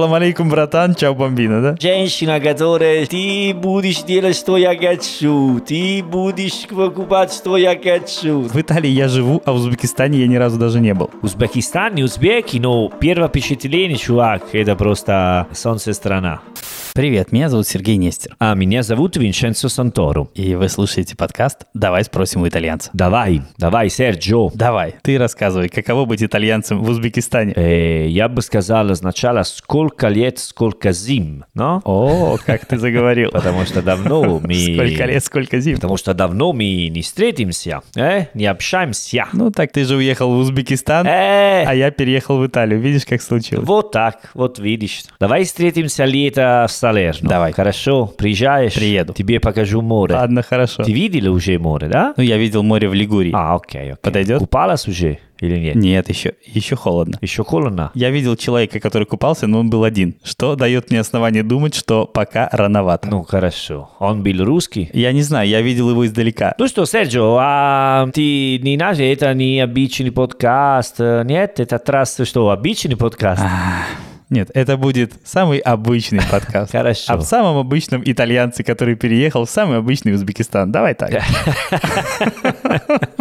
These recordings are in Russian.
Салам алейкум, братан, чао, бомбина, да? Женщина, которая ты будешь делать, что я хочу. Ты будешь покупать, что я хочу. В Италии я живу, а в Узбекистане я ни разу даже не был. Узбекистан не узбеки, но первое впечатление, чувак, это просто солнце страна. Привет, меня зовут Сергей Нестер. А меня зовут Винченцо Санторо. И вы слушаете подкаст «Давай спросим у итальянца». Давай, давай, Серджо. Давай, ты рассказывай, каково быть итальянцем в Узбекистане? Э, я бы сказал сначала, сколько лет, сколько зим, но? О, как ты заговорил. Потому что давно мы... Сколько лет, сколько зим. Потому что давно мы не встретимся, э? не общаемся. Ну так ты же уехал в Узбекистан, Э, а я переехал в Италию. Видишь, как случилось? Вот так, вот видишь. Давай встретимся лето в Салерно. Давай. Хорошо, приезжаешь? Приеду. Тебе покажу море. Ладно, хорошо. Ты видел уже море, да? Ну, я видел море в Лигурии. А, окей, окей. Подойдет? Купалась уже или нет? Нет, еще, еще холодно. Еще холодно? Я видел человека, который купался, но он был один, что дает мне основание думать, что пока рановато. Ну, хорошо. Он был русский? Я не знаю, я видел его издалека. Ну что, Серджо, а ты не наш, это не обычный подкаст, э, нет? Это трасса что, обычный подкаст? Нет, это будет самый обычный подкаст. Хорошо. Об самом обычном итальянце, который переехал в самый обычный Узбекистан. Давай так.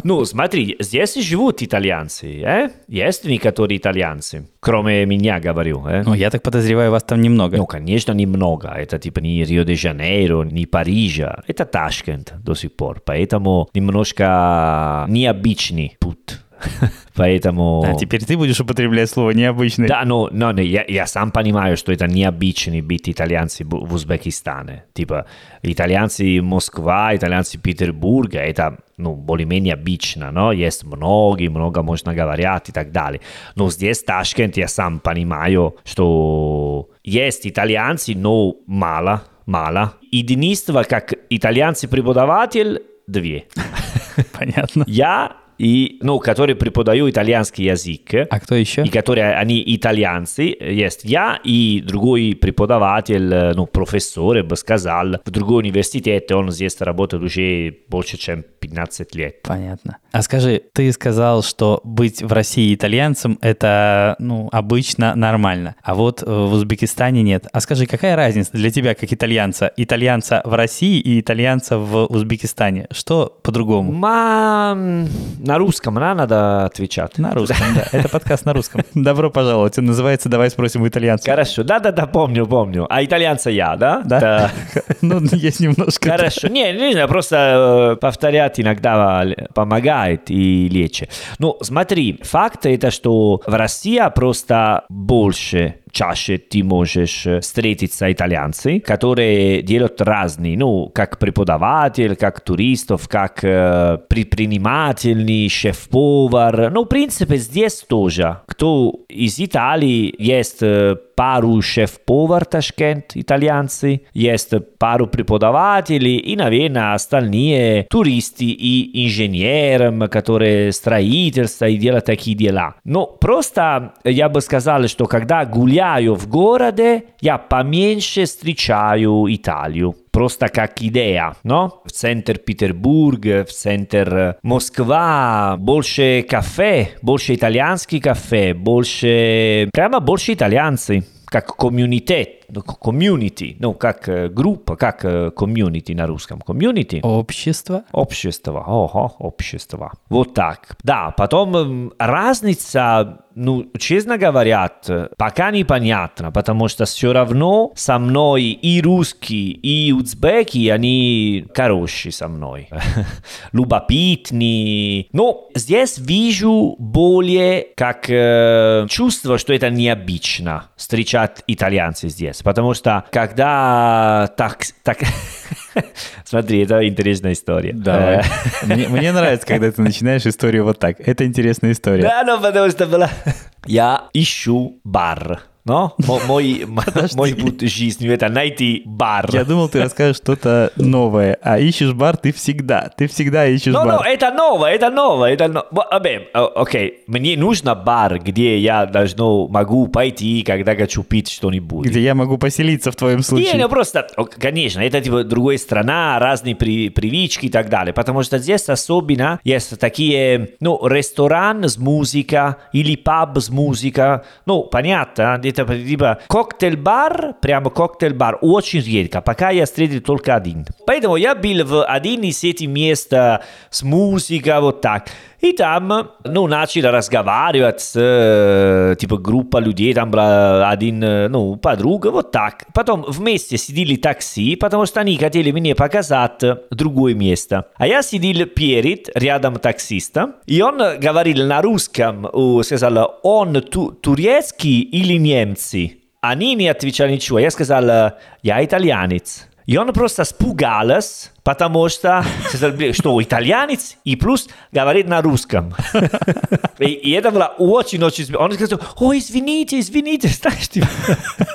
Ну, смотри, здесь живут итальянцы, э? Есть некоторые итальянцы, кроме меня, говорю, э? Ну, я так подозреваю, вас там немного. Ну, конечно, немного. Это типа не Рио-де-Жанейро, не Парижа. Это Ташкент до сих пор. Поэтому немножко необычный путь. Поэтому... А теперь ты будешь употреблять слово необычный. Да, но, но но я, я сам понимаю, что это необычный быть итальянцы в Узбекистане. Типа, итальянцы Москва, итальянцы Петербурга, это, ну, более-менее обычно, но есть многие, много можно говорят и так далее. Но здесь, Ташкент, я сам понимаю, что есть итальянцы, но мало, мало. Единство, как итальянцы-преподаватель, две. Понятно. Я и, ну, которые преподаю итальянский язык. А кто еще? И которые они итальянцы, есть я и другой преподаватель, э, ну, профессор, я бы сказал, в другой университете, он здесь работает уже больше, чем 15 лет. Понятно. А скажи, ты сказал, что быть в России итальянцем – это, ну, обычно нормально, а вот э, в Узбекистане нет. А скажи, какая разница для тебя, как итальянца, итальянца в России и итальянца в Узбекистане? Что по-другому? Ма... На русском да, надо отвечать. На русском, да. Это подкаст на русском. Добро пожаловать. Он называется «Давай спросим у итальянца». Хорошо, да-да-да, помню, помню. А итальянца я, да? Да? Ну, есть немножко. Хорошо. Не, не знаю, просто э, повторять иногда помогает и лечит. Ну, смотри, факт это, что в России просто больше чаще ты можешь э, встретиться итальянцы, которые делают разные, ну, как преподаватель, как туристов, как э, предпринимательный, шеф-повар. Ну, в принципе, здесь тоже. Кто из Италии есть э, пару шеф-повар Ташкент, итальянцы, есть пару преподавателей и, наверное, остальные туристы и инженеры, которые строительство и делают такие дела. Но просто я бы сказал, что когда гуляю в городе, я поменьше встречаю Италию. Просто как идея, но? В центр Петербурга, в центр Москва, больше кафе, больше итальянский кафе, больше... Прямо больше итальянцы как комьюнитет, ну, комьюнити, ну, как э, группа, как э, комьюнити на русском, комьюнити. Общество? Общество, ого, общество. Вот так. Да, потом м, разница, ну, честно говоря, пока непонятно, потому что все равно со мной и русские, и узбеки, они хорошие со мной. Любопытные. Но здесь вижу более как э, чувство, что это необычно встречать итальянцев здесь. Потому что когда так... так Смотри, это интересная история. Давай. Э, Мне, мне нравится, когда ты начинаешь историю вот так. Это интересная история. Да, ну потому что была... Я ищу бар. Но Мо- мой, мой путь жизни это найти бар. Я думал, ты расскажешь что-то новое, а ищешь бар ты всегда. Ты всегда ищешь Ну, ну, бар. это новое, это новое, это но... Бо- обе, о- Окей, мне нужно бар, где я должно, могу пойти, когда хочу пить что-нибудь. Где я могу поселиться в твоем Не, случае. ну просто, конечно, это типа другая страна, разные при- привычки и так далее, потому что здесь особенно есть такие, ну, ресторан с музыкой или паб с музыкой, ну, понятно, это это типа коктейль-бар, прямо коктейль-бар, очень редко. Пока я встретил только один. Поэтому я был в один из этих мест с музыкой, вот так. И там, ну, начали разговаривать с, типа, группа людей, там была один, ну, подруга, вот так. Потом вместе сидели такси, потому что они хотели мне показать другое место. А я сидел перед, рядом таксиста, и он говорил на русском, сказал, он ту турецкий или немцы? Они не отвечали ничего. Я сказал, я итальянец. И он просто спугался, потому что, что итальянец и плюс говорит на русском. и, и это было очень-очень... Он сказал, ой, извините, извините, знаешь, типа.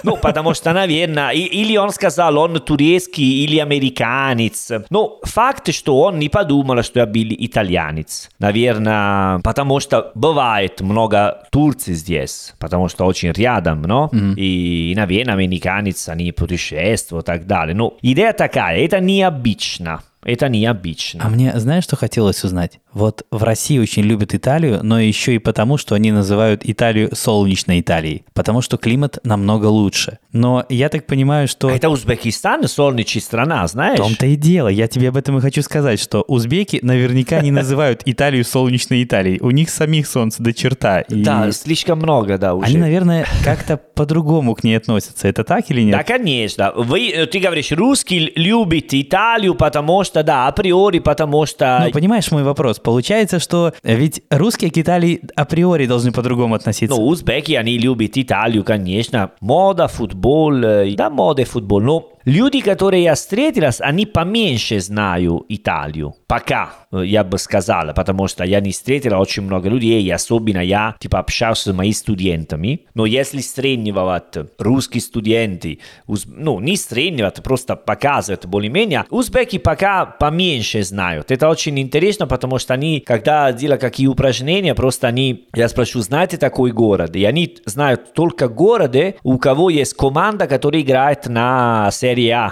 ну, потому что, наверное, или он сказал, он турецкий или американец. Ну, факт, что он не подумал, что я был итальянец. Наверное, потому что бывает много турцев здесь, потому что очень рядом, но? Mm-hmm. И, наверное, американец, они путешествуют и так далее. Ну, идея такая, это необычно. Обычно. Это необычно. А мне знаешь, что хотелось узнать? Вот в России очень любят Италию, но еще и потому, что они называют Италию солнечной Италией, потому что климат намного лучше. Но я так понимаю, что... Это Узбекистан солнечная страна, знаешь? В том-то и дело. Я тебе об этом и хочу сказать, что узбеки наверняка не называют Италию солнечной Италией. У них самих солнце до черта. И... Да, слишком много, да, уже. Они, наверное, как-то по-другому к ней относятся. Это так или нет? Да, конечно. Вы, э, ты говоришь, русский любит Италию, потому что, да, априори, потому что... Ну, понимаешь мой вопрос? Получается, что ведь русские к Италии априори должны по-другому относиться. Ну, узбеки, они любят Италию, конечно. Мода, футбол, да, мода и футбол. Но Люди, которые я встретилась, они поменьше знают Италию. Пока, я бы сказала, потому что я не встретила очень много людей, особенно я, типа, общался с моими студентами. Но если сравнивать русские студенты, ну, не сравнивать, просто показывать более-менее, узбеки пока поменьше знают. Это очень интересно, потому что они, когда делают какие упражнения, просто они, я спрошу, знаете такой город? И они знают только города, у кого есть команда, которая играет на серии Серия А.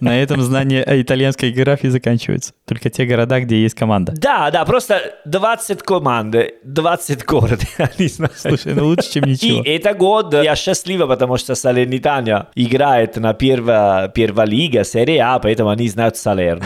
На этом знание итальянской географии заканчивается. Только те города, где есть команда. Да, да, просто 20 команд, 20 городов. Слушай, ну лучше, чем ничего. И это год я счастлива, потому что Салернитания играет на первая, первая лига, серия А, поэтому они знают Салерно.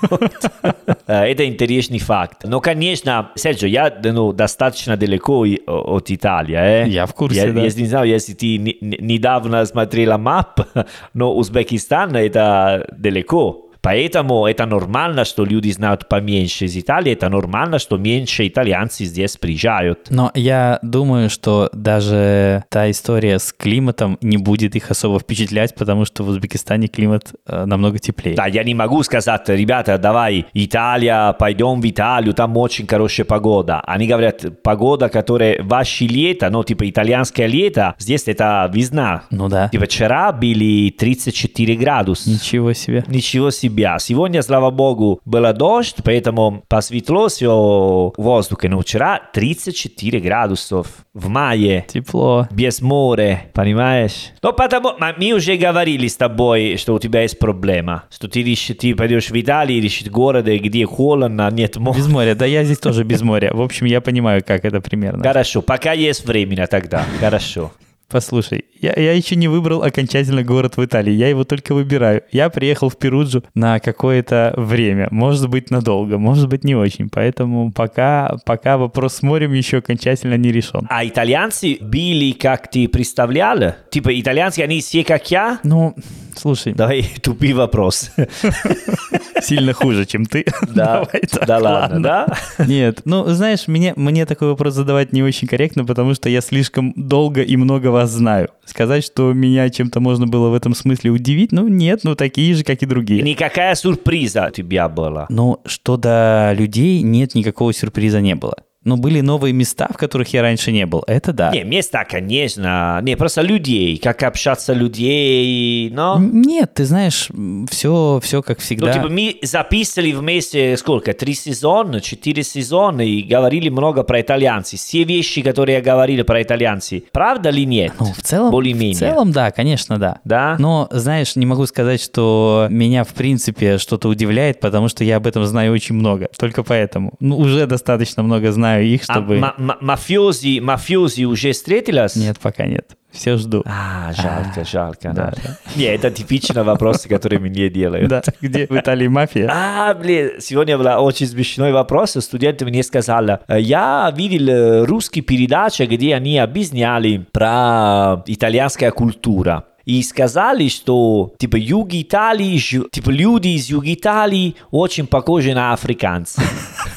Это интересный факт. Но, конечно, Серджо, я ну, достаточно далеко от Италии. Э? Я в курсе, я, да. Я не знаю, если ты недавно смотрела мап, но Узбекистан это далеко. Поэтому это нормально, что люди знают поменьше из Италии, это нормально, что меньше итальянцы здесь приезжают. Но я думаю, что даже та история с климатом не будет их особо впечатлять, потому что в Узбекистане климат э, намного теплее. Да, я не могу сказать, ребята, давай, Италия, пойдем в Италию, там очень хорошая погода. Они говорят, погода, которая ваше лето, ну, типа итальянское лето, здесь это весна. Ну да. Типа вчера были 34 градуса. Ничего себе. Ничего себе себя. Сегодня, слава богу, было дождь, поэтому посветло все в воздухе. Но вчера 34 градусов в мае. Тепло. Без моря, понимаешь? Но потому, мы уже говорили с тобой, что у тебя есть проблема. Что ты, решишь, ты пойдешь в Италию, решишь города, где холодно, нет моря. Без моря, да я здесь тоже без моря. В общем, я понимаю, как это примерно. Хорошо, пока есть время тогда. Хорошо. Послушай, я, я еще не выбрал окончательно город в Италии, я его только выбираю. Я приехал в Перуджу на какое-то время, может быть надолго, может быть не очень, поэтому пока, пока вопрос с морем еще окончательно не решен. А итальянцы били, как ты представлял? Типа итальянцы, они все как я? Ну, слушай. Давай тупый вопрос. Сильно хуже, чем ты. Да, да ладно, да? Нет, ну, знаешь, мне, мне такой вопрос задавать не очень корректно, потому что я слишком долго и много вас знаю. Сказать, что меня чем-то можно было в этом смысле удивить, ну, нет, ну, такие же, как и другие. Никакая сюрприза у тебя была. Ну, что до людей, нет, никакого сюрприза не было но были новые места, в которых я раньше не был. Это да. Не, места, конечно. Не, просто людей. Как общаться людей, но... Нет, ты знаешь, все, все как всегда. Ну, типа, мы записывали вместе сколько? Три сезона, четыре сезона и говорили много про итальянцев. Все вещи, которые я говорил про итальянцев. Правда ли нет? Ну, в целом, Более-менее. В целом, да, конечно, да. Да? Но, знаешь, не могу сказать, что меня, в принципе, что-то удивляет, потому что я об этом знаю очень много. Только поэтому. Ну, уже достаточно много знаю знаю их, А чтобы... ма- мафиози, мафиози уже встретилась? Нет, пока нет. Все жду. А, жалко, жалко. да, да. Не, это типичные вопросы, которые мне делают. Да, где в Италии мафия? А, блин, сегодня был очень смешной вопрос. Студент мне сказал, я видел э, русские передачи, где они объясняли про итальянская культура. И сказали, что типа юг Италии, типа люди из юга Италии очень похожи на африканцев.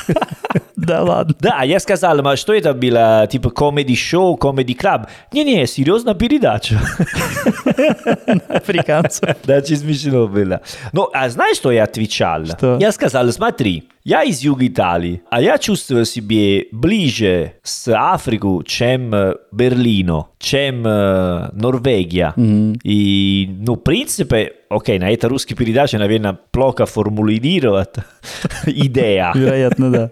Да ладно. Да, я сказал, а что это было, типа комеди-шоу, комеди-клаб? Не-не, серьезно передача. Африканцев. Да, очень смешно было. Ну, а знаешь, что я отвечал? Что? Я сказал, смотри, я из юга Италии, а я чувствую себе ближе с Африку, чем э, Берлино, чем э, Норвегия. И, ну, в принципе, окей, на этой русской передаче, наверное, плохо формулировать идея. Вероятно, да.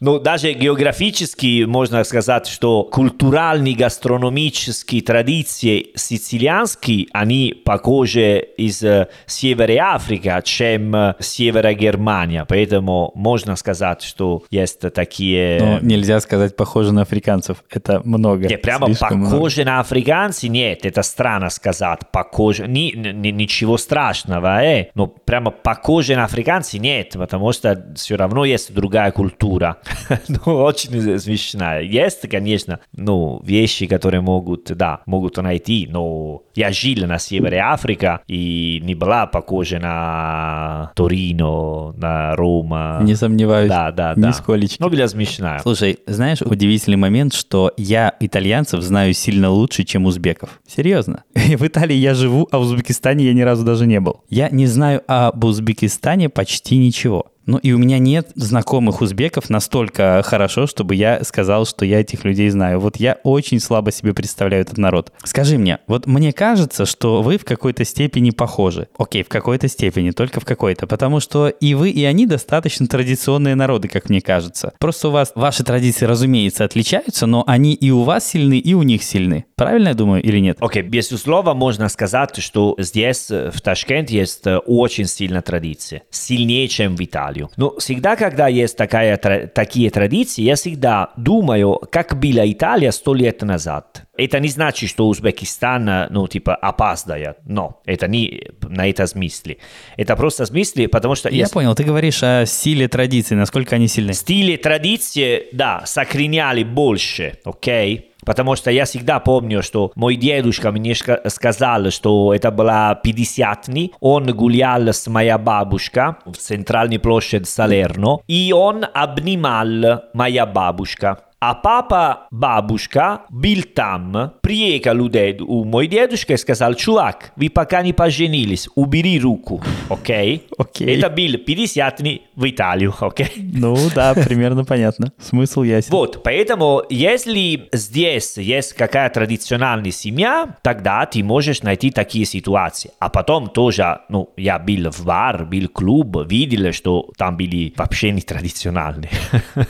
Ну, даже географически можно сказать, что культуральные гастрономические традиции сицилианские, они похожи из э, севера Африки, чем э, севера Германия. Поэтому можно сказать, что есть такие... Но нельзя сказать похоже на африканцев. Это много. Не, прямо слишком много. похоже на африканцы, нет, это странно сказать, похоже, ни, ни- ничего страшного, э, но прямо похоже на африканцы, нет, потому что все равно есть другая культура, ну, очень смешная. Есть, конечно, ну, вещи, которые могут, да, могут найти, но я жил на севере Африки и не была похожа на Торино, на Рома. Не сомневаюсь. Да, да, да. Нисколечки. Ну, была смешная. Слушай, знаешь, удивительный момент, что я итальянцев знаю сильно лучше, чем узбеков. Серьезно. В Италии я живу, а в Узбекистане я ни разу даже не был. Я не знаю об Узбекистане почти ничего. Ну и у меня нет знакомых узбеков настолько хорошо, чтобы я сказал, что я этих людей знаю. Вот я очень слабо себе представляю этот народ. Скажи мне, вот мне кажется, что вы в какой-то степени похожи. Окей, в какой-то степени, только в какой-то. Потому что и вы, и они достаточно традиционные народы, как мне кажется. Просто у вас ваши традиции, разумеется, отличаются, но они и у вас сильны, и у них сильны. Правильно я думаю или нет? Окей, безусловно, можно сказать, что здесь, э, в Ташкенте, есть э, очень сильная традиция. Сильнее, чем в Италию. Но всегда, когда есть такая, такие традиции, я всегда думаю, как была Италия сто лет назад. Это не значит, что Узбекистан, ну, типа, опаздывает. Но это не на это смысле. Это просто смысле, потому что Я есть понял, ты говоришь о силе традиций, насколько они сильны. стили традиции, да, сохраняли больше, окей? Потому что я всегда помню, что мой дедушка мне ска- сказал, что это была 50 Он гулял с моей бабушкой в центральной площади Салерно, и он обнимал моя бабушка. А папа, бабушка, был там, приехал у, дед, у мой дедушка и сказал, чувак, вы пока не поженились, убери руку, окей? Окей. Это был 50 в Италию, окей? Ну да, примерно понятно. Смысл ясен. Вот, поэтому, если здесь есть какая традиционная семья, тогда ты можешь найти такие ситуации. А потом тоже, ну, я был в бар, был в клуб, видел, что там были вообще не традиционные.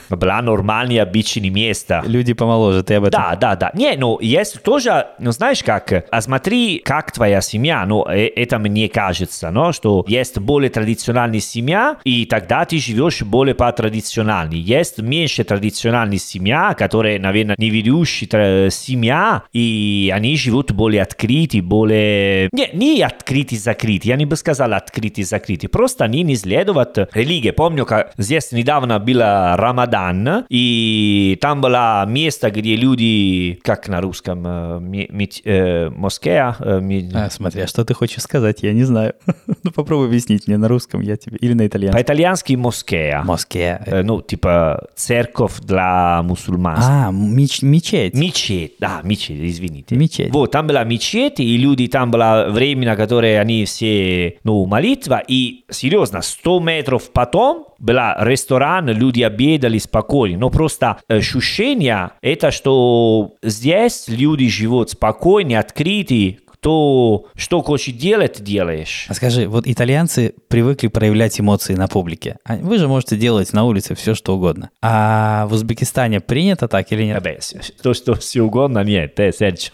Была нормальная обычная место. Люди помоложе, ты об этом. Да, да, да. Не, ну, есть тоже, ну, знаешь как, а смотри, как твоя семья, ну, э- это мне кажется, ну, что есть более традиционная семья, и тогда ты живешь более по традициональной. Есть меньше традиционная семья, которая, наверное, не ведущая семья, и они живут более открыты, более... Не, не открыты, закрыты, я не бы сказал открыты, закрыты, просто они не следуют религии. Помню, как здесь недавно был Рамадан, и там было место, где люди, как на русском, ми- мить- э, москея, э, ми- А, смотри, а что ты хочешь сказать? Я не знаю. ну попробуй объяснить мне на русском, я тебе. Или на итальянском. по-итальянски москея. Москве. Э, ну, типа церковь для мусульман. А, меч- мечеть. Мечеть, да, мечеть, извините. Мечеть. Вот, там была мечеть, и люди, там было время, на которое они все, ну, молитва, и, серьезно, 100 метров потом была ресторан, люди обедали спокойно, но просто ощущение, это что здесь люди живут спокойно, открыты, кто что хочет делать, делаешь. А скажи, вот итальянцы привыкли проявлять эмоции на публике. Вы же можете делать на улице все, что угодно. А в Узбекистане принято так или нет? Vabbè, то, что все угодно, нет, э, Серджио.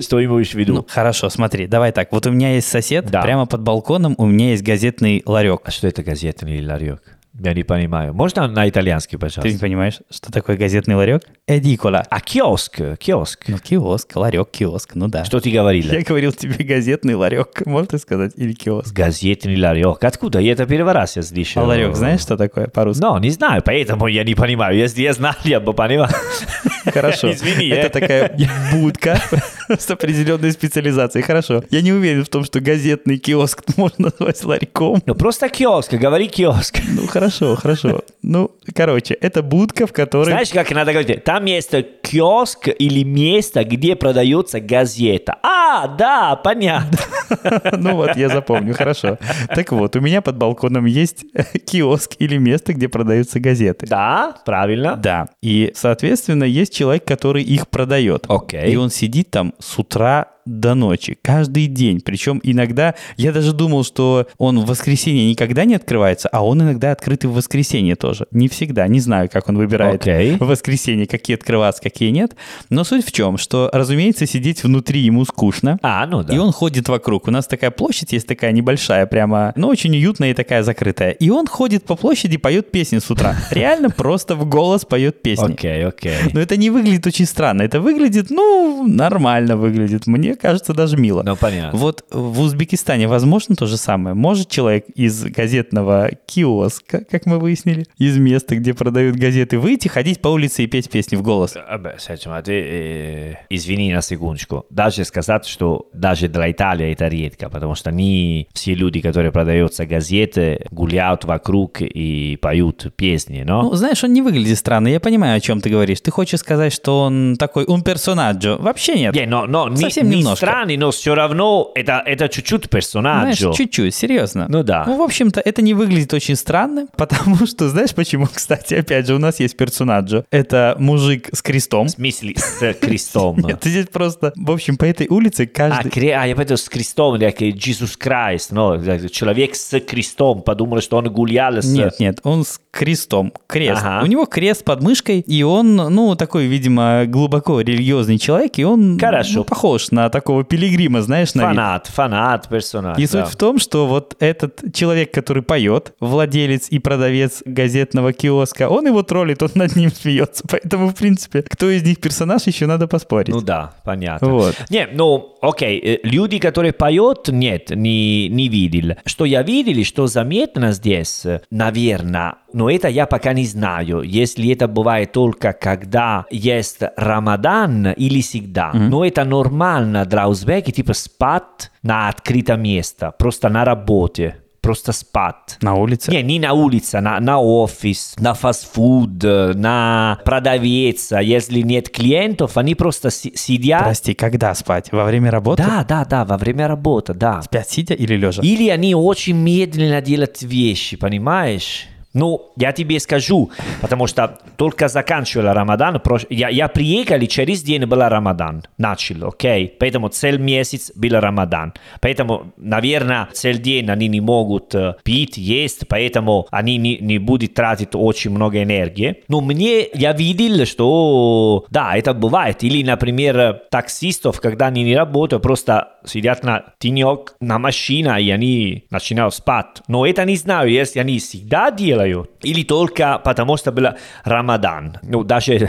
Что имеешь в виду? Ну, хорошо, смотри, давай так. Вот у меня есть сосед, Да. прямо под балконом у меня есть газетный ларек. а что это газетный ларек? Я не понимаю. Можно на итальянский, Ты не пожалуйста? понимаешь, что такое газетный ларек? Эдикола. А киоск, киоск. Ну, киоск, ларек, киоск, ну да. Что ты говорила? Я говорил тебе газетный ларек, можно сказать, или киоск. Газетный ларек. Откуда? Я это первый раз я слышал. А ларек знаешь, что такое по-русски? Ну, не знаю, поэтому я не понимаю. Если я знал, я бы понимал. Хорошо. Извини, Это такая будка с определенной специализацией. Хорошо. Я не уверен в том, что газетный киоск можно назвать ларьком. Ну, просто киоск, говори киоск. Ну, хорошо, хорошо. Ну, короче, это будка, в которой... Знаешь, как надо говорить? Там есть киоск или место, где продается газета. А, да, понятно. Ну вот, я запомню, хорошо. Так вот, у меня под балконом есть киоск или место, где продаются газеты. Да, правильно. Да. И, соответственно, есть человек, который их продает. Окей. И он сидит там с утра до ночи, каждый день. Причем иногда, я даже думал, что он в воскресенье никогда не открывается, а он иногда открыт и в воскресенье тоже. Не всегда, не знаю, как он выбирает Окей. в воскресенье, какие открываться, какие нет. Но суть в чем, что, разумеется, сидеть внутри ему скучно. А, ну да. И он ходит вокруг. У нас такая площадь есть такая небольшая, прямо, но очень уютная и такая закрытая. И он ходит по площади, поет песни с утра. Реально просто в голос поет песни. Окей, окей. Но это не выглядит очень странно. Это выглядит, ну, нормально выглядит. Мне кажется, даже мило. Ну, понятно. Вот в Узбекистане возможно то же самое? Может человек из газетного киоска, как мы выяснили, из места, где продают газеты, выйти, ходить по улице и петь песни в голос? А, ты, э, извини на секундочку. Даже сказать, что даже для Италии это редко, потому что не все люди, которые продаются газеты, гуляют вокруг и поют песни, но... Ну, знаешь, он не выглядит странно. Я понимаю, о чем ты говоришь. Ты хочешь сказать, что он такой un personaggio? Вообще нет. Не, но, но не, Совсем не немножко. странный, но все равно это, это чуть-чуть Знаешь, персонаджо. чуть-чуть, серьезно. Ну да. Ну, в общем-то, это не выглядит очень странно, потому что, знаешь почему, кстати, опять же, у нас есть персонаджо. Это мужик с крестом. В смысле, с крестом. Нет, здесь просто, в общем, по этой улице А, каждый... кре... а, я понял, с крестом, как Иисус Христ, но человек с крестом, подумал, что он гулял с... Нет, нет, он с крестом, крест. Ага. У него крест под мышкой, и он, ну, такой, видимо, глубоко религиозный человек, и он Хорошо. ну, похож на такого пилигрима, знаешь, на вид. Фанат, фанат, персонаж. И да. суть в том, что вот этот человек, который поет, владелец и продавец газетного киоска, он его троллит, он над ним смеется. Поэтому, в принципе, кто из них персонаж, еще надо поспорить. Ну да, понятно. Вот. Не, ну, окей, э, люди, которые поют, нет, не, не видел. Что я видел, и что заметно здесь, э, наверное, но это я пока не знаю, если это бывает только когда есть Рамадан или всегда. Но это нормально для узбеки, типа спать на открытом месте, просто на работе, просто спать. На улице. Не, не на улице, на, на офис, на фастфуд, на продавец. А Если нет клиентов, они просто си- сидят. Прости, когда спать? Во время работы? Да, да, да, во время работы, да. Спят сидя или лежа? Или они очень медленно делают вещи, понимаешь? Ну, я тебе скажу, потому что только заканчивал Рамадан, я, я приехал, и через день был Рамадан, начал, окей? Поэтому целый месяц был Рамадан. Поэтому, наверное, целый день они не могут э, пить, есть, поэтому они не, не будут тратить очень много энергии. Но мне, я видел, что, да, это бывает. Или, например, таксистов, когда они не работают, просто сидят на тенек, на машине, и они начинают спать. Но это не знаю, если они всегда делают, или только потому, что был Рамадан. Ну, даже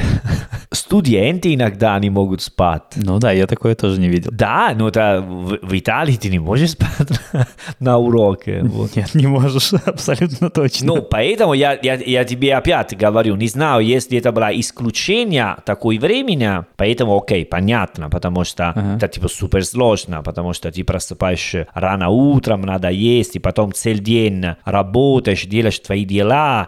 студенты иногда не могут спать. Ну да, я такое тоже не видел. Да, но это в, в Италии ты не можешь спать на уроке. Вот. Нет, не можешь, абсолютно точно. Ну, поэтому я, я, я тебе опять говорю, не знаю, если это было исключение такой времени, поэтому окей, понятно, потому что это типа супер сложно, потому что ты просыпаешься рано утром, надо есть, и потом целый день работаешь, делаешь твои дела,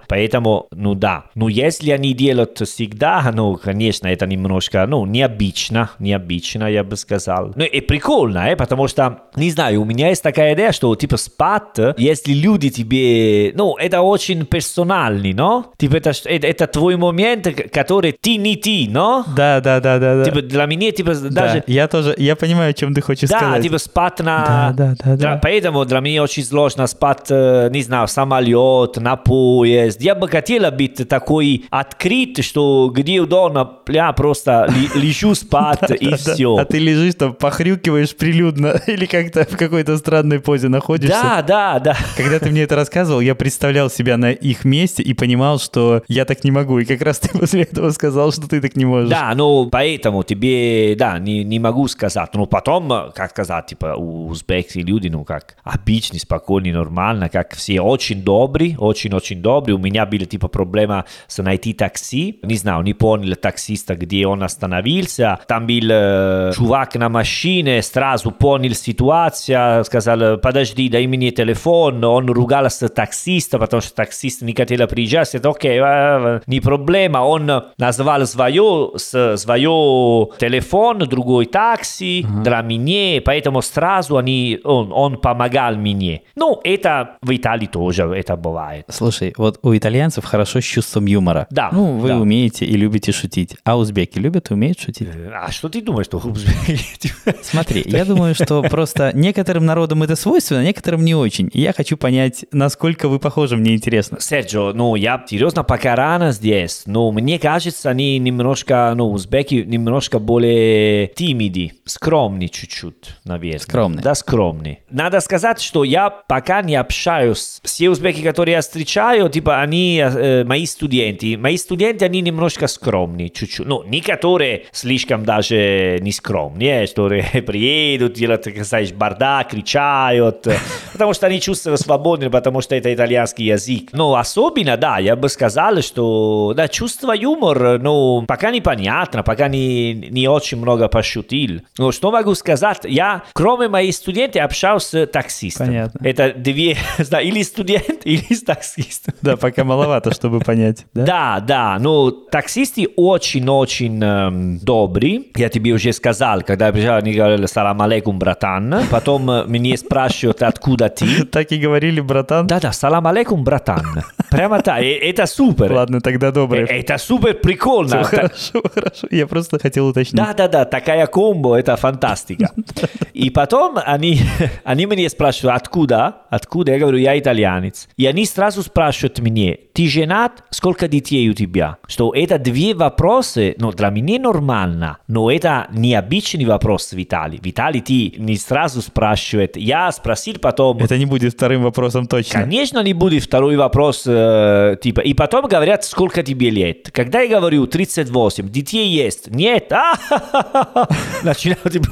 поэтому, ну да. Ну, если они делают всегда, ну, конечно, это немножко, ну, необычно, необычно, я бы сказал. Ну, и прикольно, э, потому что, не знаю, у меня есть такая идея, что, типа, спать, если люди тебе, ну, это очень персональный, но? Типа, это, это, это твой момент, который ты не ты, но? Да, да, да, да, да. Типа, для меня, типа, Да, даже... я тоже, я понимаю, о чем ты хочешь Да, сказать. типа спать на... Да, да, да, да. Поэтому для меня очень сложно спать, э, не знаю, самолет, на поезд. Я бы хотела быть такой открыт, что где удобно я просто лежу спать и все. А ты лежишь там, похрюкиваешь прилюдно или как-то в какой-то странной позе находишься. Да, да, да. Когда ты мне это рассказывал, я представлял себя на их месте и понимал, что я так не могу. И как раз ты после этого сказал, что ты так не можешь. Да, ну поэтому тебе, да, не, не могу сказать. Но потом, э, как сказать, типа, узбекские люди, ну как, обычные, спокойные, нормально, как все очень добрые, очень-очень добрые. У меня была типа проблема с найти такси. Не знаю, не понял таксиста, где он остановился. Там был э, чувак на машине, сразу понял ситуацию, сказал, подожди, дай мне телефон. Он ругался таксиста, потому что таксист не хотел приезжать. Сказал, окей, э, не проблема. Он назвал свое, свое телефон, другой такси для меня, поэтому сразу они, он, он помогал мне. Ну, это в Италии тоже это бывает. Слушай, вот у итальянцев хорошо с чувством юмора. Да, Ну, вы да. умеете и любите шутить. А узбеки любят и умеют шутить? Э, А что ты думаешь, что узбеки? Смотри, я думаю, что просто некоторым народам это свойственно, некоторым не очень. И я хочу понять, насколько вы похожи, мне интересно. Серджо, ну, я серьезно пока рано здесь, но мне кажется, они немножко, ну, узбеки немножко более тимиди, скромные чуть-чуть, наверное. Скромные. Да, скромные. Надо сказать, что я пока не общаюсь. Все узбеки, которые я встречаю, типа, они э, мои студенты. Мои студенты, они немножко скромные, чуть-чуть. Ну, некоторые слишком даже не скромные, которые приедут, делают, как знаешь, бардак, кричают, потому что они чувствуют свободно, потому что это итальянский язык. Но особенно, да, я бы сказал, что, да, чувство юмора, ну, пока непонятно, пока не, не очень много пошутил. Но что могу сказать, я, кроме моих студентов, общался с таксистом. Понятно. Это две, да, или студент, или с таксистом. Да, пока маловато, чтобы понять. Да? Да, да, ну, таксисты очень-очень эм, добрые. Я тебе уже сказал, когда я приезжал, они говорили «Салам алейкум, братан». Потом э, меня спрашивают «Откуда ты?» Так и говорили, братан. Да-да, «Салам алейкум, братан». Прямо так, э, это супер. Ладно, тогда добрый. Э, Это супер прикольно. Всё Хорошо, хорошо. Я просто хотел уточнить. Да-да-да, такая комбо, это фантастика. И потом они, они меня спрашивают, откуда? Откуда? Я говорю, я итальянец. И они сразу спрашивают меня, ты женат? Сколько детей у тебя? Что это две вопросы, ну, для меня нормально, но это необычный вопрос в Италии. В Италии ты не сразу спрашивает. Я спросил потом, Это не будет вторым вопросом точно. Конечно, не будет второй вопрос, э, типа, и потом говорят, сколько тебе лет. Когда я говорю 38, детей есть? Нет? А, Начинают, типа,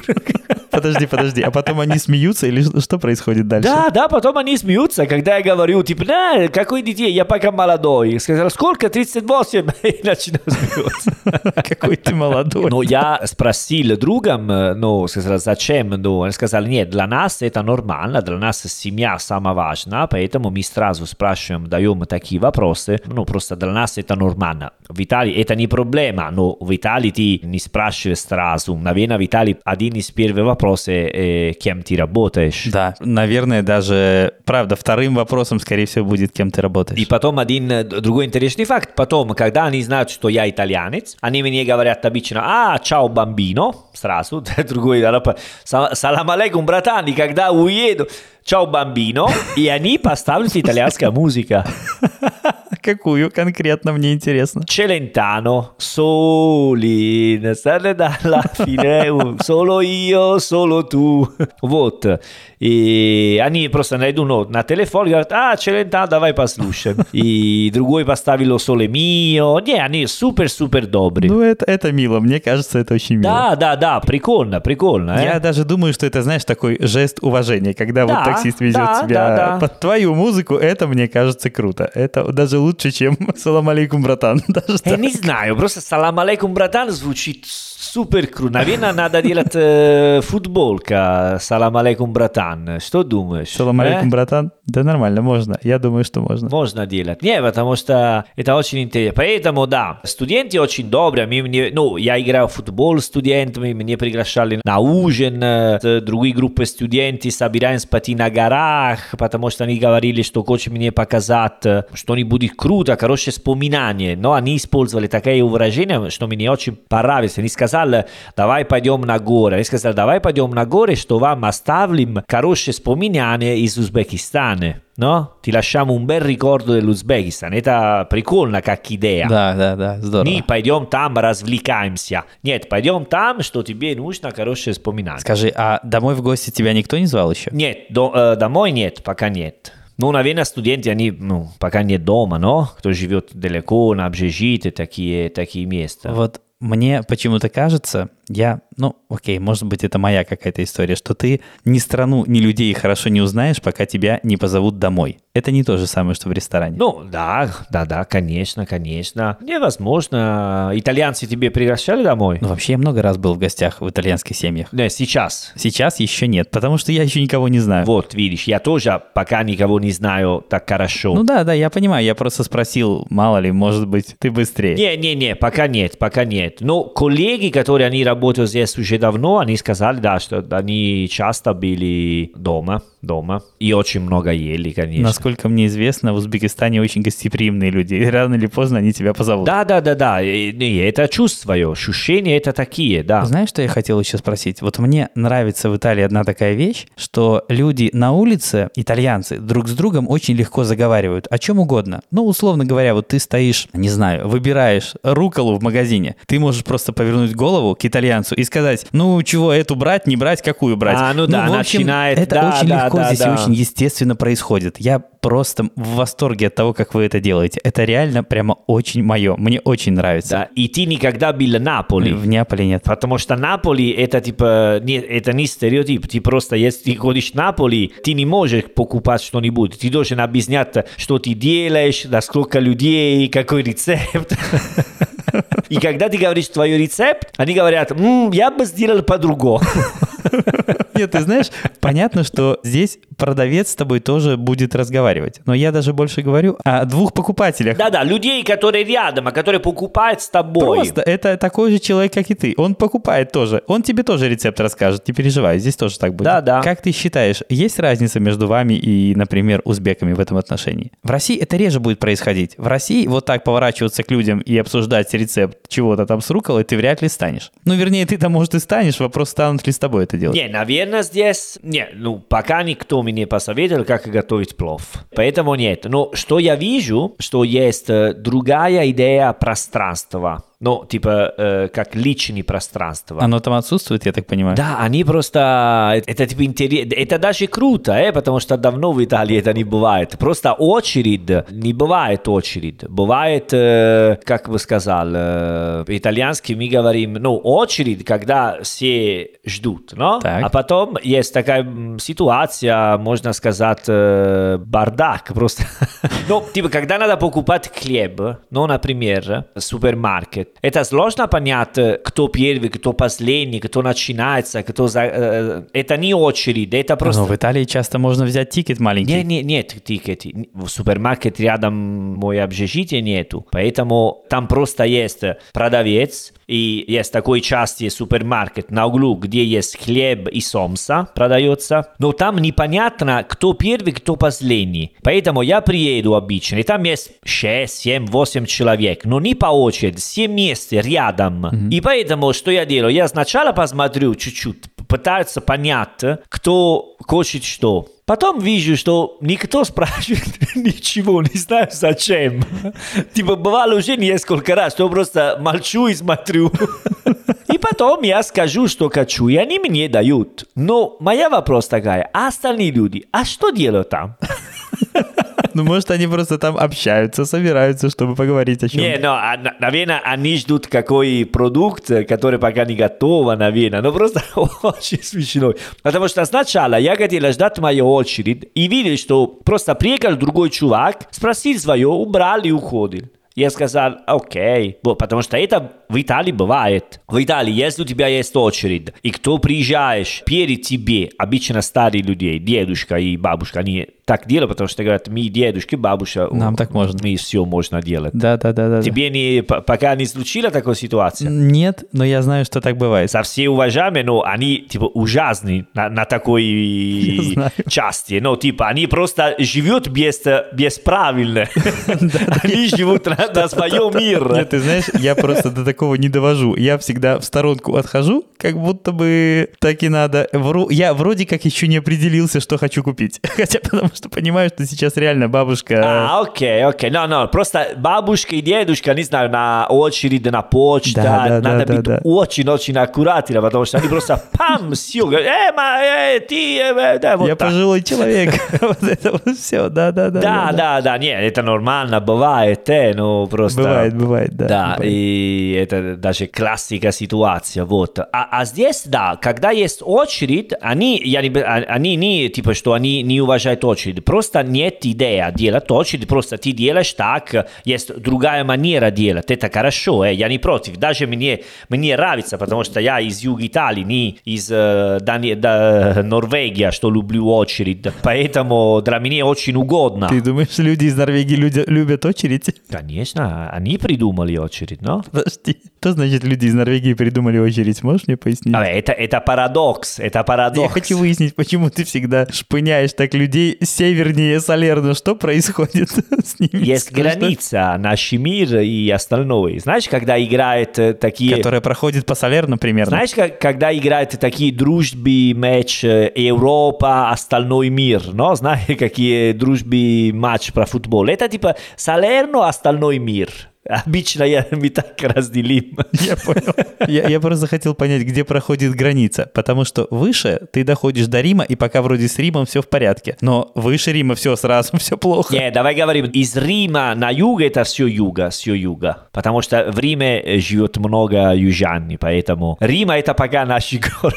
Подожди, подожди. А потом они смеются или что происходит дальше? Да, да, потом они смеются, когда я говорю, типа, да, какой детей, я пока молодой. Сказал, сколько? 38? И начинают смеяться. Какой ты молодой. Но я спросил другом, ну, сказал, зачем? Ну, он сказал, нет, для нас это нормально, для нас семья самая важна, поэтому мы сразу спрашиваем, даем такие вопросы. Ну, просто для нас это нормально. В Италии это не проблема, но в Италии ты не спрашиваешь сразу. Наверное, в Италии один из первых вопросов, э, кем ты работаешь. Да, наверное, даже, правда, вторым вопросом, скорее всего, будет, кем ты работаешь. И потом один э, другой интересный факт. Потом, когда они знают, что я итальянец, они мне говорят обычно, а, чао, бамбино, сразу. Другой, «Са- салам алейкум, братан, и когда уеду, чао, бамбино, и они поставят итальянская музыка. Какую конкретно, мне интересно. Celentano, Solin, stare dalla fine, solo io, solo tu. Вот. И они просто найдут на телефон говорят, а, Celentano, давай послушаем. И другой поставил Соле Мио. Не, они супер-супер добрые. Ну, это, это мило. Мне кажется, это очень мило. Да, да, да, прикольно, прикольно. э. Я даже думаю, что это, знаешь, такой жест уважения, когда Да, вот таксист везет да, тебя да, да. под твою музыку, это, мне кажется, круто. Это даже лучше, чем «Салам алейкум, братан». Даже Я так. не знаю, просто салам алейкум, братан, звучит супер круто. Наверное, надо делать э, футболка салам алейкум, братан. Что думаешь? «Салам э? алейкум, братан». Да нормально, можно. Я думаю, что можно. Можно делать. Не, потому что это очень интересно. Поэтому, да, студенты очень добрые. Мы ну, я играл в футбол студентами, меня приглашали на ужин с другой группой студентов, собираем спать на горах, потому что они говорили, что хотят мне показать, что не будет круто, хорошее вспоминание. Но они использовали такое выражение, что мне очень понравилось. Они сказали, давай пойдем на горы. Они сказали, давай пойдем на горы, что вам оставим хорошее вспоминание из Узбекистана. No? Ti lasciamo un bel ricordo dell'Uzbekistan. Это прикольно как идея. Да, да, да, здорово. Не пойдем там, развлекаемся. Нет, пойдем там, что тебе нужно хорошее вспоминать. Скажи, а домой в гости тебя никто не звал еще? Нет, до- э, домой нет, пока нет. Ну, наверное, студенты, они, ну, пока нет дома, но кто живет далеко, на общежитии, такие, такие места. Вот мне почему-то кажется, я, ну, окей, может быть, это моя какая-то история, что ты ни страну, ни людей хорошо не узнаешь, пока тебя не позовут домой. Это не то же самое, что в ресторане. Ну, да, да, да, конечно, конечно. Невозможно. Итальянцы тебе приглашали домой? Ну, вообще, я много раз был в гостях в итальянских семьях. Не, сейчас. Сейчас еще нет, потому что я еще никого не знаю. Вот, видишь, я тоже пока никого не знаю так хорошо. Ну да, да, я понимаю, я просто спросил, мало ли, может быть, ты быстрее. Не-не-не, пока нет, пока нет. Но коллеги, которые они работают здесь уже давно, они сказали, да, что они часто были дома, дома. И очень много ели, конечно. Насколько мне известно, в Узбекистане очень гостеприимные люди. И рано или поздно они тебя позовут. Да, да, да, да. И- это чувствую. Ощущения это такие, да. Знаешь, что я хотел еще спросить? Вот мне нравится в Италии одна такая вещь, что люди на улице, итальянцы, друг с другом очень легко заговаривают о чем угодно. Ну, условно говоря, вот ты стоишь, не знаю, выбираешь руколу в магазине, ты можешь просто повернуть голову к итальянцу и сказать, ну, чего, эту брать, не брать, какую брать? А, ну да, в общем, начинает, это да, очень да, легко да, здесь да. и очень естественно происходит. Я просто в восторге от того, как вы это делаете. Это реально прямо очень мое. Мне очень нравится. Да. И ты никогда был в Наполе. В Неаполе нет. Потому что Наполи это типа не, это не стереотип. Ты просто, если ты ходишь в Наполи, ты не можешь покупать что-нибудь. Ты должен объяснять, что ты делаешь, да сколько людей, какой рецепт. И когда ты говоришь твой рецепт, они говорят, «М, я бы сделал по-другому. Нет, ты знаешь, понятно, что здесь продавец с тобой тоже будет разговаривать. Но я даже больше говорю о двух покупателях. Да-да, людей, которые рядом, а которые покупают с тобой. Просто это такой же человек, как и ты. Он покупает тоже. Он тебе тоже рецепт расскажет. Не переживай, здесь тоже так будет. Да, да. Как ты считаешь, есть разница между вами и, например, узбеками в этом отношении? В России это реже будет происходить. В России вот так поворачиваться к людям и обсуждать рецепт чего-то там с руколой ты вряд ли станешь. Ну, вернее, ты там, может, и станешь. Вопрос, станут ли с тобой это делать. Не, наверное, здесь... Не, ну, пока никто мне не посоветовал, как готовить плов. Поэтому нет. Но что я вижу, что есть э, другая идея пространства. Ну, типа, э, как личное пространство. Оно там отсутствует, я так понимаю. Да, они просто... Это типа интересно. Это даже круто, э, потому что давно в Италии это не бывает. Просто очередь, не бывает очередь. Бывает, э, как бы сказал, э, по-итальянски мы говорим, ну, очередь, когда все ждут, но? Так. А потом есть такая ситуация, можно сказать, э, бардак просто. ну, типа, когда надо покупать хлеб, ну, например, в супермаркет, это сложно понять, э, кто первый, кто последний, кто начинается, кто за... э, Это не очередь, это просто... Но в Италии часто можно взять тикет маленький. Не, не, нет тикета. В супермаркете рядом мое общежитие нету. Поэтому там просто есть продавец, и есть такой части супермаркет на углу, где есть хлеб и сомса продается. Но там непонятно, кто первый, кто последний. Поэтому я приеду обычно, и там есть 6, 7, 8 человек. Но не по очереди, все вместе, рядом. И поэтому что я делаю? Я сначала посмотрю чуть-чуть, пытаются понять, кто хочет что. Потом вижу, что никто спрашивает ничего, не знаю зачем. Типа бывало уже несколько раз, что просто молчу и смотрю. И потом я скажу, что хочу, и они мне дают. Но моя вопрос такая, а остальные люди, а что делают там? Ну, может, они просто там общаются, собираются, чтобы поговорить о чем Не, ну, а, на- наверное, они ждут какой продукт, который пока не готов, наверное. Ну, просто очень смешно. Потому что сначала я хотел ждать мою очередь и видел, что просто приехал другой чувак, спросил свое, убрал и уходил. Я сказал, окей, Вот, потому что это в Италии бывает. В Италии, если у тебя есть очередь, и кто приезжаешь перед тебе, обычно старые люди, дедушка и бабушка, они так делают, потому что говорят, мы дедушки, бабушка, Нам так можно. мы все можно делать. Да, да, да, да. Тебе не, пока не случилась такая ситуация? Нет, но я знаю, что так бывает. Со всей уважаемые, но они типа ужасны на, на такой части. Ну, типа, они просто живут без, без правильно. Они живут на, своем мире. Нет, ты знаешь, я просто до такого не довожу. Я всегда в сторонку отхожу как будто бы так и надо. Я вроде как еще не определился, что хочу купить. Хотя потому что понимаю, что сейчас реально бабушка... А, окей, окей. No, no, просто бабушка и дедушка, не знаю, на очередь, на почту, Да, да, надо да, быть да, да. очень-очень аккуратными, потому что они просто пам, все, говорят, э, ма, э, ты, э, да, вот Я так. пожилой человек. Вот это вот все, да-да-да. Да, да, да, нет, это нормально, бывает, э, ну просто... Бывает, бывает, да. Да, бывает. и это даже классика ситуация, вот. А, а здесь, да, когда есть очередь, они, я не, а- они не, типа, что они не уважают очередь, просто нет идеи делать очередь, просто ты делаешь так, есть другая манера делать, это хорошо, э, я не против, даже мне, мне нравится, потому что я из юга Италии, не из э, Дани- да, Норвегии, что люблю очередь, поэтому для меня очень угодно. Ты думаешь, люди из Норвегии люди- любят очередь? Конечно, они придумали очередь, но... Подожди. Что значит люди из Норвегии придумали очередь? Можешь мне пояснить? А, Это, это парадокс, это Я парадокс. хочу выяснить, почему ты всегда шпыняешь так людей севернее Салерно. Что происходит с ними? Есть Скажи, что- граница, наш мир и остальное. Знаешь, когда играют э, такие... Которая проходит по Салерно примерно. Знаешь, как- когда играют такие дружбы матч э, Европа, остальной мир, но знаешь, какие дружбы матч про футбол? Это типа Салерно, остальной мир. Обычно я, мы так разделим. Я понял. Я, я просто хотел понять, где проходит граница. Потому что выше ты доходишь до Рима, и пока вроде с Римом все в порядке. Но выше Рима все сразу, все плохо. Не, давай говорим, из Рима на юг это все юга, все юга. Потому что в Риме живет много южан, поэтому Рима это пока наш город,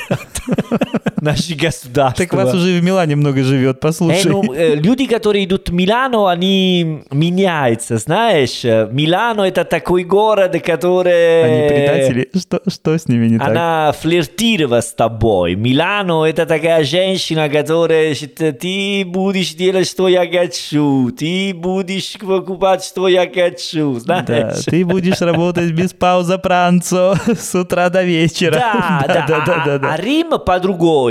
наше государство. Так вас уже в Милане много живет, Э, послушай. ну, э, люди, которые идут в Милано, они меняются, знаешь. Э, Милано это такой город, который... Они предатели. Что, что с ними не так? Она флиртировала с тобой. Милано это такая женщина, которая считает, ты будешь делать, что я хочу, ты будешь покупать, что я хочу, знаешь? Да, ты будешь работать без паузы пранцо с утра до вечера. Да, да, да, да, а, да, да. а Рим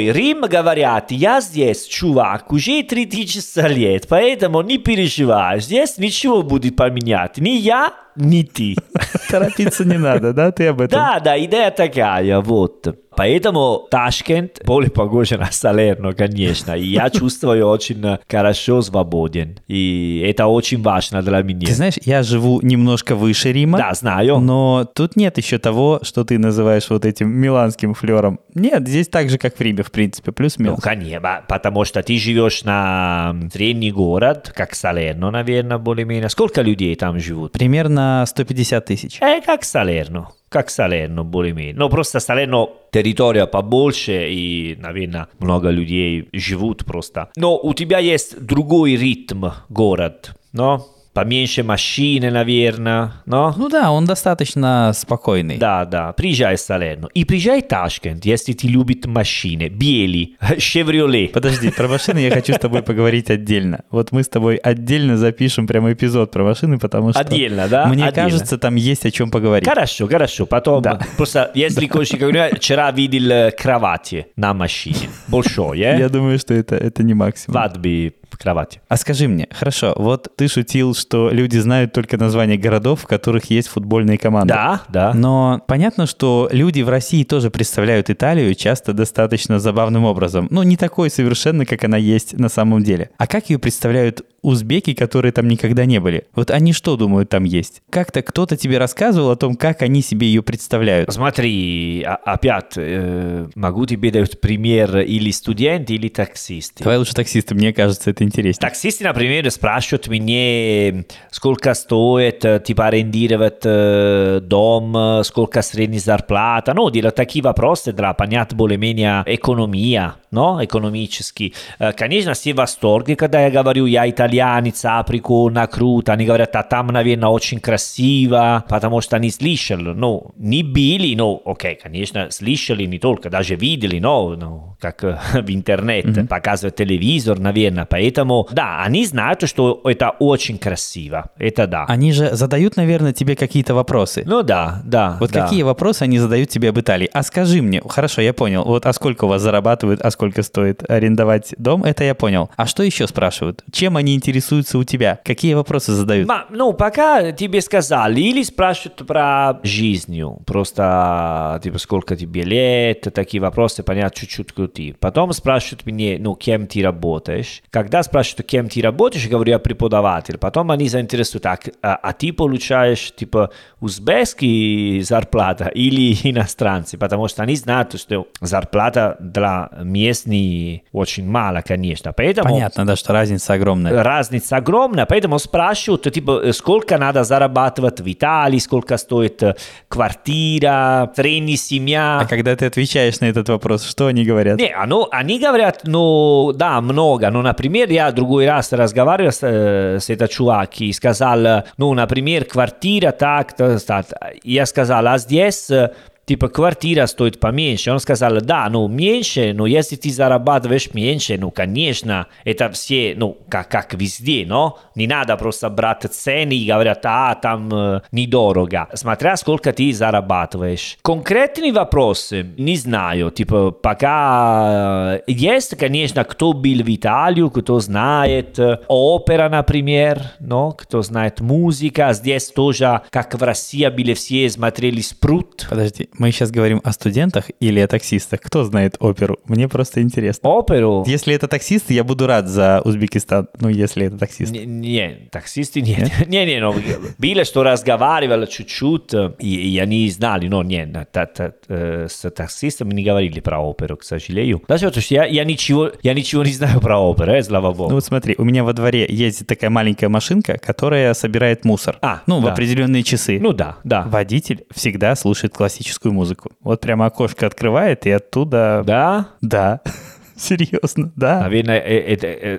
по-другой. Рим говорят, я здесь, чувак, уже 3000 лет, поэтому не переживай, здесь ничего будет поменять. Ни я, ни ты. Торопиться не надо, да? Ты об этом? Да, да, идея такая, вот. Поэтому Ташкент более похож на Салерно, конечно. И я чувствую очень хорошо свободен. И это очень важно для меня. Ты знаешь, я живу немножко выше Рима. Да, знаю. Но тут нет еще того, что ты называешь вот этим миланским флером. Нет, здесь так же, как в Риме, в принципе, Ну, плюс-минус. конечно, потому что ты живешь на средний город, как Салерно, наверное, более-менее. Сколько людей там живут? Примерно 150 тысяч. Э, как Салерно. Как Салерно, более-менее. Но просто Салерно территория побольше, и, наверное, много людей живут просто. Но у тебя есть другой ритм город, но поменьше машины, наверное, но... Ну да, он достаточно спокойный. Да, да, приезжай в Салерно. И приезжай в Ташкент, если ты любишь машины. Бели, Chevrolet. Подожди, про машины я хочу с тобой поговорить отдельно. Вот мы с тобой отдельно запишем прямо эпизод про машины, потому что... Отдельно, да? Мне Отдельно. кажется, там есть о чем поговорить. Хорошо, хорошо. Потом, Да. просто если я вчера видел э, кровати на машине. Большой, э? Я думаю, что это, это не максимум. Свадьбы в кровати. А скажи мне, хорошо, вот ты шутил, что люди знают только названия городов, в которых есть футбольные команды. Да, да. Но понятно, что люди в России тоже представляют Италию часто достаточно забавным образом. Ну, не такой совершенно, как она есть на самом деле. А как ее представляют узбеки, которые там никогда не были? Вот они что думают там есть? Как-то кто-то тебе рассказывал о том, как они себе ее представляют? Смотри, а- опять э, могу тебе дать пример или студент, или таксист. Давай лучше таксисты, мне кажется, это интереснее. Таксисты, например, спрашивают меня, сколько стоит э, типа арендировать э, дом, э, сколько средняя зарплата. Ну, делают такие вопросы для понять более-менее экономия, но экономически. Э, Конечно, все в восторге, когда я говорю, я итальянец, а прикольно, круто. Они говорят, а там, наверное, очень красиво, потому что они слышали. Ну, не били, но, окей, конечно, слышали не только, даже видели, но, ну, как в интернете, показывает телевизор, наверное. Поэтому, да, они знают, что это очень красиво. Это да. Они же задают, наверное, тебе какие-то вопросы. Ну да, да. Вот да. какие вопросы они задают тебе об Италии? А скажи мне, хорошо, я понял. Вот а сколько у вас зарабатывают, а сколько стоит арендовать дом, это я понял. А что еще спрашивают? Чем они интересуются у тебя? Какие вопросы задают? Ма, ну, пока тебе сказали, или спрашивают про жизнь, просто, типа, сколько тебе лет, такие вопросы, понятно, чуть-чуть крути. Потом спрашивают меня, ну, кем ты работаешь. Когда спрашивают, кем ты работаешь, я говорю, я преподаватель. Потом они заинтересуют, а, а, а ты получаешь, типа, узбекский зарплата или иностранцы, потому что они знают, что зарплата для местных очень мало, конечно. Поэтому Понятно, да, что разница огромная. Разница огромная, поэтому спрашивают, типа, сколько надо зарабатывать в Италии, сколько стоит э, квартира, средняя семья. А когда ты отвечаешь на этот вопрос, что они говорят? Не, ну, они говорят, ну, да, много. Ну, например, я другой раз разговаривал с, э, с этим чувак и сказал, ну, например, квартира так, так, так. Я сказал, а здесь э, типа квартира стоит поменьше. Он сказал, да, ну меньше, но если ты зарабатываешь меньше, ну конечно, это все, ну как, как везде, но не надо просто брать цены и говорят, а там э, недорого. Смотря сколько ты зарабатываешь. Конкретные вопросы, не знаю, типа пока есть, конечно, кто был в Италию, кто знает опера, например, но кто знает музыка. Здесь тоже, как в России, были все смотрели Спрут. Подожди, мы сейчас говорим о студентах или о таксистах? Кто знает оперу? Мне просто интересно. Оперу? Если это таксисты, я буду рад за Узбекистан. Ну, если это таксист. Не, не, таксисты нет. Не, не, но было, что разговаривали чуть-чуть, и, и они знали, но нет, та, та, э, с таксистами не говорили про оперу, к сожалению. Потому что я, я, ничего, я ничего не знаю про оперу, э, слава богу. Ну вот смотри, у меня во дворе есть такая маленькая машинка, которая собирает мусор. А, ну, в да. определенные часы. Ну да, да. Водитель всегда слушает классическую музыку. Вот прямо окошко открывает, и оттуда... Да? Да. Серьезно, да. Наверное, э, это, э,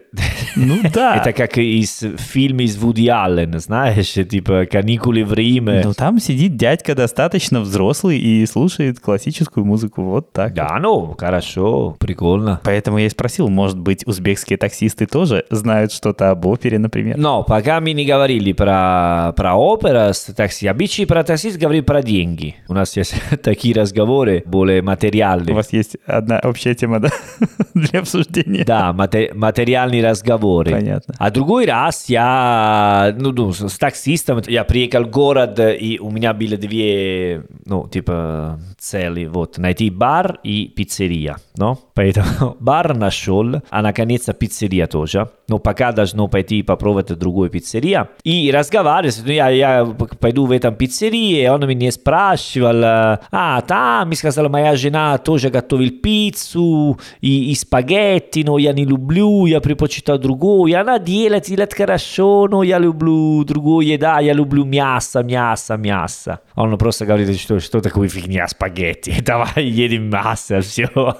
Ну да. это как из фильма из Вуди Аллена, знаешь, типа «Каникулы в Риме». Ну там сидит дядька достаточно взрослый и слушает классическую музыку. Вот так. Да, ну, хорошо, прикольно. Поэтому я и спросил, может быть, узбекские таксисты тоже знают что-то об опере, например? Но пока мы не говорили про, про оперу с такси, обычно про таксист говорим про деньги. У нас есть такие разговоры более У материальные. вас есть одна общая тема, да, для обсуждения? Да, мате- материальные разговоры. Понятно. А другой раз я, ну, ну, с таксистом, я приехал в город, и у меня были две, ну, типа, цели, вот, найти бар и пиццерия, но? Поэтому бар нашел, а наконец пиццерия тоже. Но пока должно пойти попробовать другую пиццерия. И разговаривать, ну, я, я пойду в этом пиццерии, он меня спрашивал, а, там, сказала, моя жена тоже готовит пиццу и, и спагетти, но я не люблю, я предпочитаю другую. И она делает, делает хорошо, но я люблю другую еда, я люблю мясо, мясо, мясо. Он просто говорит, что, что такое фигня спагетти, давай едем мясо, все.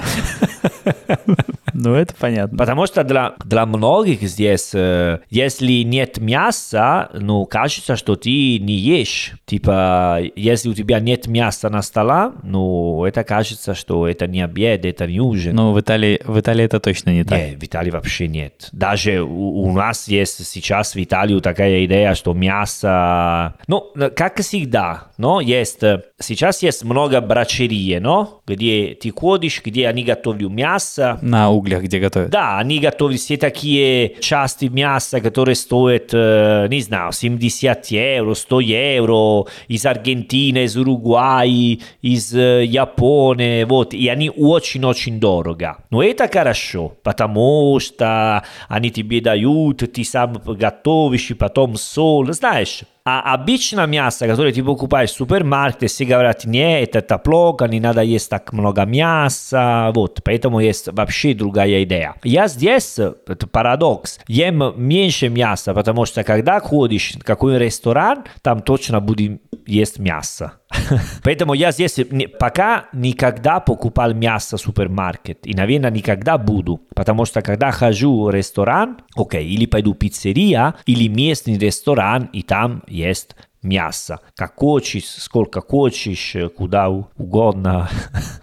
Ну, это понятно. Потому что для, для многих здесь, э, если нет мяса, ну, кажется, что ты не ешь. Типа, если у тебя нет мяса на столе, ну, это кажется, что это не обед, это не ужин. Ну, в Италии, в Италии это точно не так. Не, в Италии вообще нет. Даже у, у нас есть сейчас в Италии такая идея, что мясо... Ну, как всегда, но есть... Сейчас есть много брачерии, но? Где ты ходишь, где они готовят мясо, На углях, где готовят. да, они готовят все такие части мяса, которые стоят, э, не знаю, 70 евро, 100 евро, из Аргентины, из Уругвая, из э, Японии, вот, и они очень-очень дорого. Но это хорошо, потому что они тебе дают, ты сам готовишь, и потом соль, знаешь. А обычно мясо, которое ты покупаешь в супермаркете, все говорят, нет, это плохо, не надо есть так много мяса, вот, поэтому есть вообще другая идея. Я здесь, это парадокс, ем меньше мяса, потому что когда ходишь в какой ресторан, там точно будем есть мясо. Поэтому я здесь не- пока никогда покупал мясо в супермаркет. И, наверное, никогда буду. Потому что когда хожу в ресторан, окей, или пойду в пиццерия, или местный ресторан, и там есть мясо. Как хочешь, сколько хочешь, куда угодно.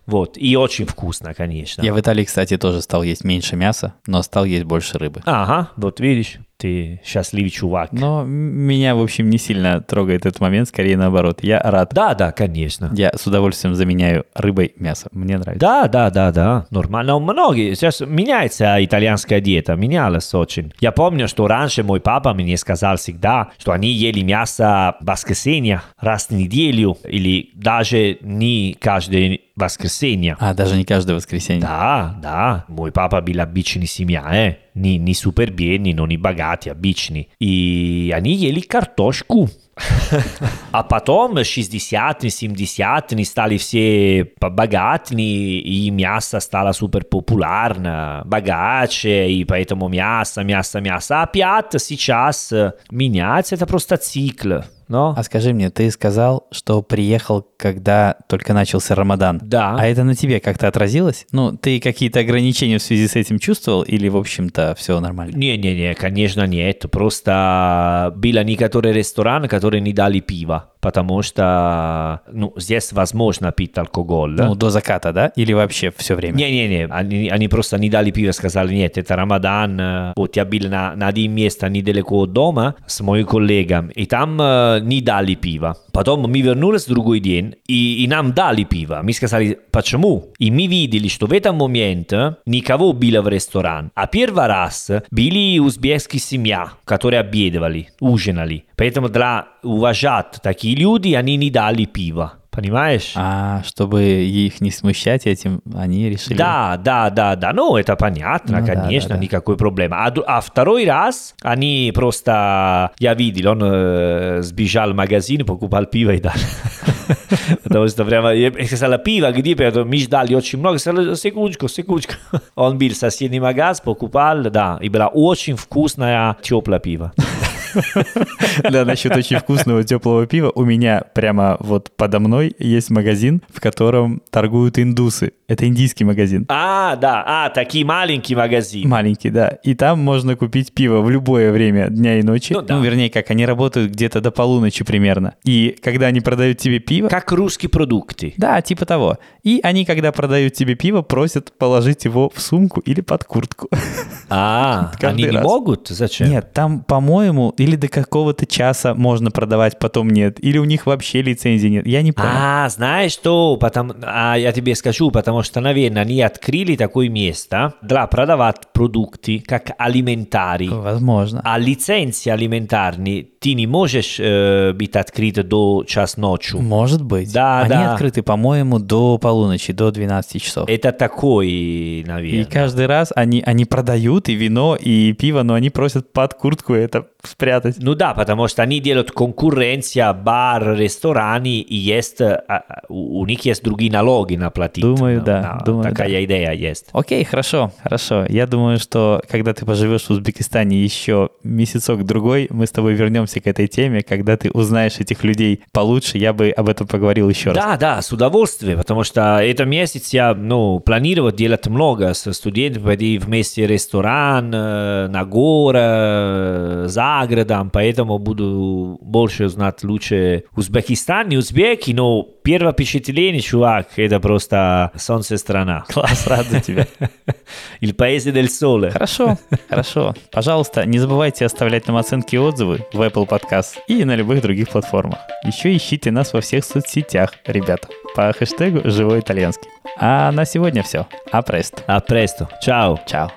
Вот. И очень вкусно, конечно. Я в Италии, кстати, тоже стал есть меньше мяса, но стал есть больше рыбы. Ага, вот видишь. Ты счастливый чувак. Но меня, в общем, не сильно трогает этот момент, скорее наоборот. Я рад. Да, да, конечно. Я с удовольствием заменяю рыбой мясо. Мне нравится. Да, да, да, да, нормально. Но многие, сейчас меняется итальянская диета, менялась очень. Я помню, что раньше мой папа мне сказал всегда, что они ели мясо в воскресенье раз в неделю или даже не каждое воскресенье. А, даже не каждое воскресенье. Да, да, мой папа был обычный семья, э? не, не супер бедный, но не богатый, обычный. И они ели картошку. А потом 60 70 стали все богатыми, и мясо стало супер популярно, богаче, и поэтому мясо, мясо, мясо. Опять сейчас меняется, это просто цикл. Но... А скажи мне, ты сказал, что приехал, когда только начался Рамадан. Да. А это на тебе как-то отразилось? Ну, ты какие-то ограничения в связи с этим чувствовал или, в общем-то, все нормально? Не-не-не, конечно нет. Просто были некоторые рестораны, которые не дали пива. Потому что ну, здесь возможно пить алкоголь. Ну, до заката, да? Или вообще все время? Не-не-не, они, они просто не дали пиво, сказали, нет, это Рамадан. Вот я был на, на один место недалеко от дома с моим коллегом, и там э, не дали пива. Потом мы вернулись в другой день, и, и нам дали пиво. Мы сказали, почему? И мы видели, что в этом моменте никого было в ресторан. А первый раз были узбекские семья, которые обедали, ужинали. Поэтому для уважать такие люди, они не дали пива. Понимаешь? А, чтобы их не смущать этим, они решили... Да, да, да, да. Ну, это понятно, Ну да, конечно, да, да. никакой проблемы. А, а второй раз они просто... Я видел, он э, сбежал в магазин, покупал пиво и дал. Потому что прямо... Я сказал, пиво где? Поэтому мы ждали очень много. Сказал, секундочку, секундочку. Он был в соседний магаз, покупал, да. И была очень вкусная теплая пиво. Да, насчет очень вкусного теплого пива. У меня прямо вот подо мной есть магазин, в котором торгуют индусы. Это индийский магазин. А, да, а, такие маленькие магазины. Маленький, да. И там можно купить пиво в любое время дня и ночи. Ну да. вернее, как они работают где-то до полуночи примерно. И когда они продают тебе пиво... Как русские продукты. Да, типа того. И они, когда продают тебе пиво, просят положить его в сумку или под куртку. А, они не могут? Зачем? Нет, там, по-моему, или до какого-то часа можно продавать, потом нет. Или у них вообще лицензии нет. Я не понял. А, знаешь что? Потому, а я тебе скажу, потому что, наверное, они открыли такое место для продавать продукты как алиментари. Возможно. А лицензии алиментарные ты не можешь э, быть открыт до час ночи. Может быть. Да, Они да. открыты, по-моему, до полуночи, до 12 часов. Это такой, И наверное. каждый раз они, они продают и вино, и пиво, но они просят под куртку это спрятать. Ну да, потому что они делают конкуренция бар, рестораны, и есть, а, а, у них есть другие налоги наплатить. Думаю, Ну, да, думаю, такая да. идея есть. Окей, хорошо, хорошо. Я думаю, что когда ты поживешь в Узбекистане еще месяцок-другой, мы с тобой вернемся к этой теме. Когда ты узнаешь этих людей получше, я бы об этом поговорил еще раз. Да, да, с удовольствием, потому что это месяц я ну, планировал делать много с студентами, пойти вместе в ресторан, э, на горы, за городом, поэтому буду больше узнать лучше Узбекистан, не узбеки, но первое впечатление, чувак, это просто солнце страна. Класс, рад за тебя. Il paese del sole. Хорошо, хорошо. Пожалуйста, не забывайте оставлять нам оценки и отзывы в Apple Podcast и на любых других платформах. Еще ищите нас во всех соцсетях, ребята, по хэштегу «Живой итальянский». А на сегодня все. А прест. A presto, ciao. Чао.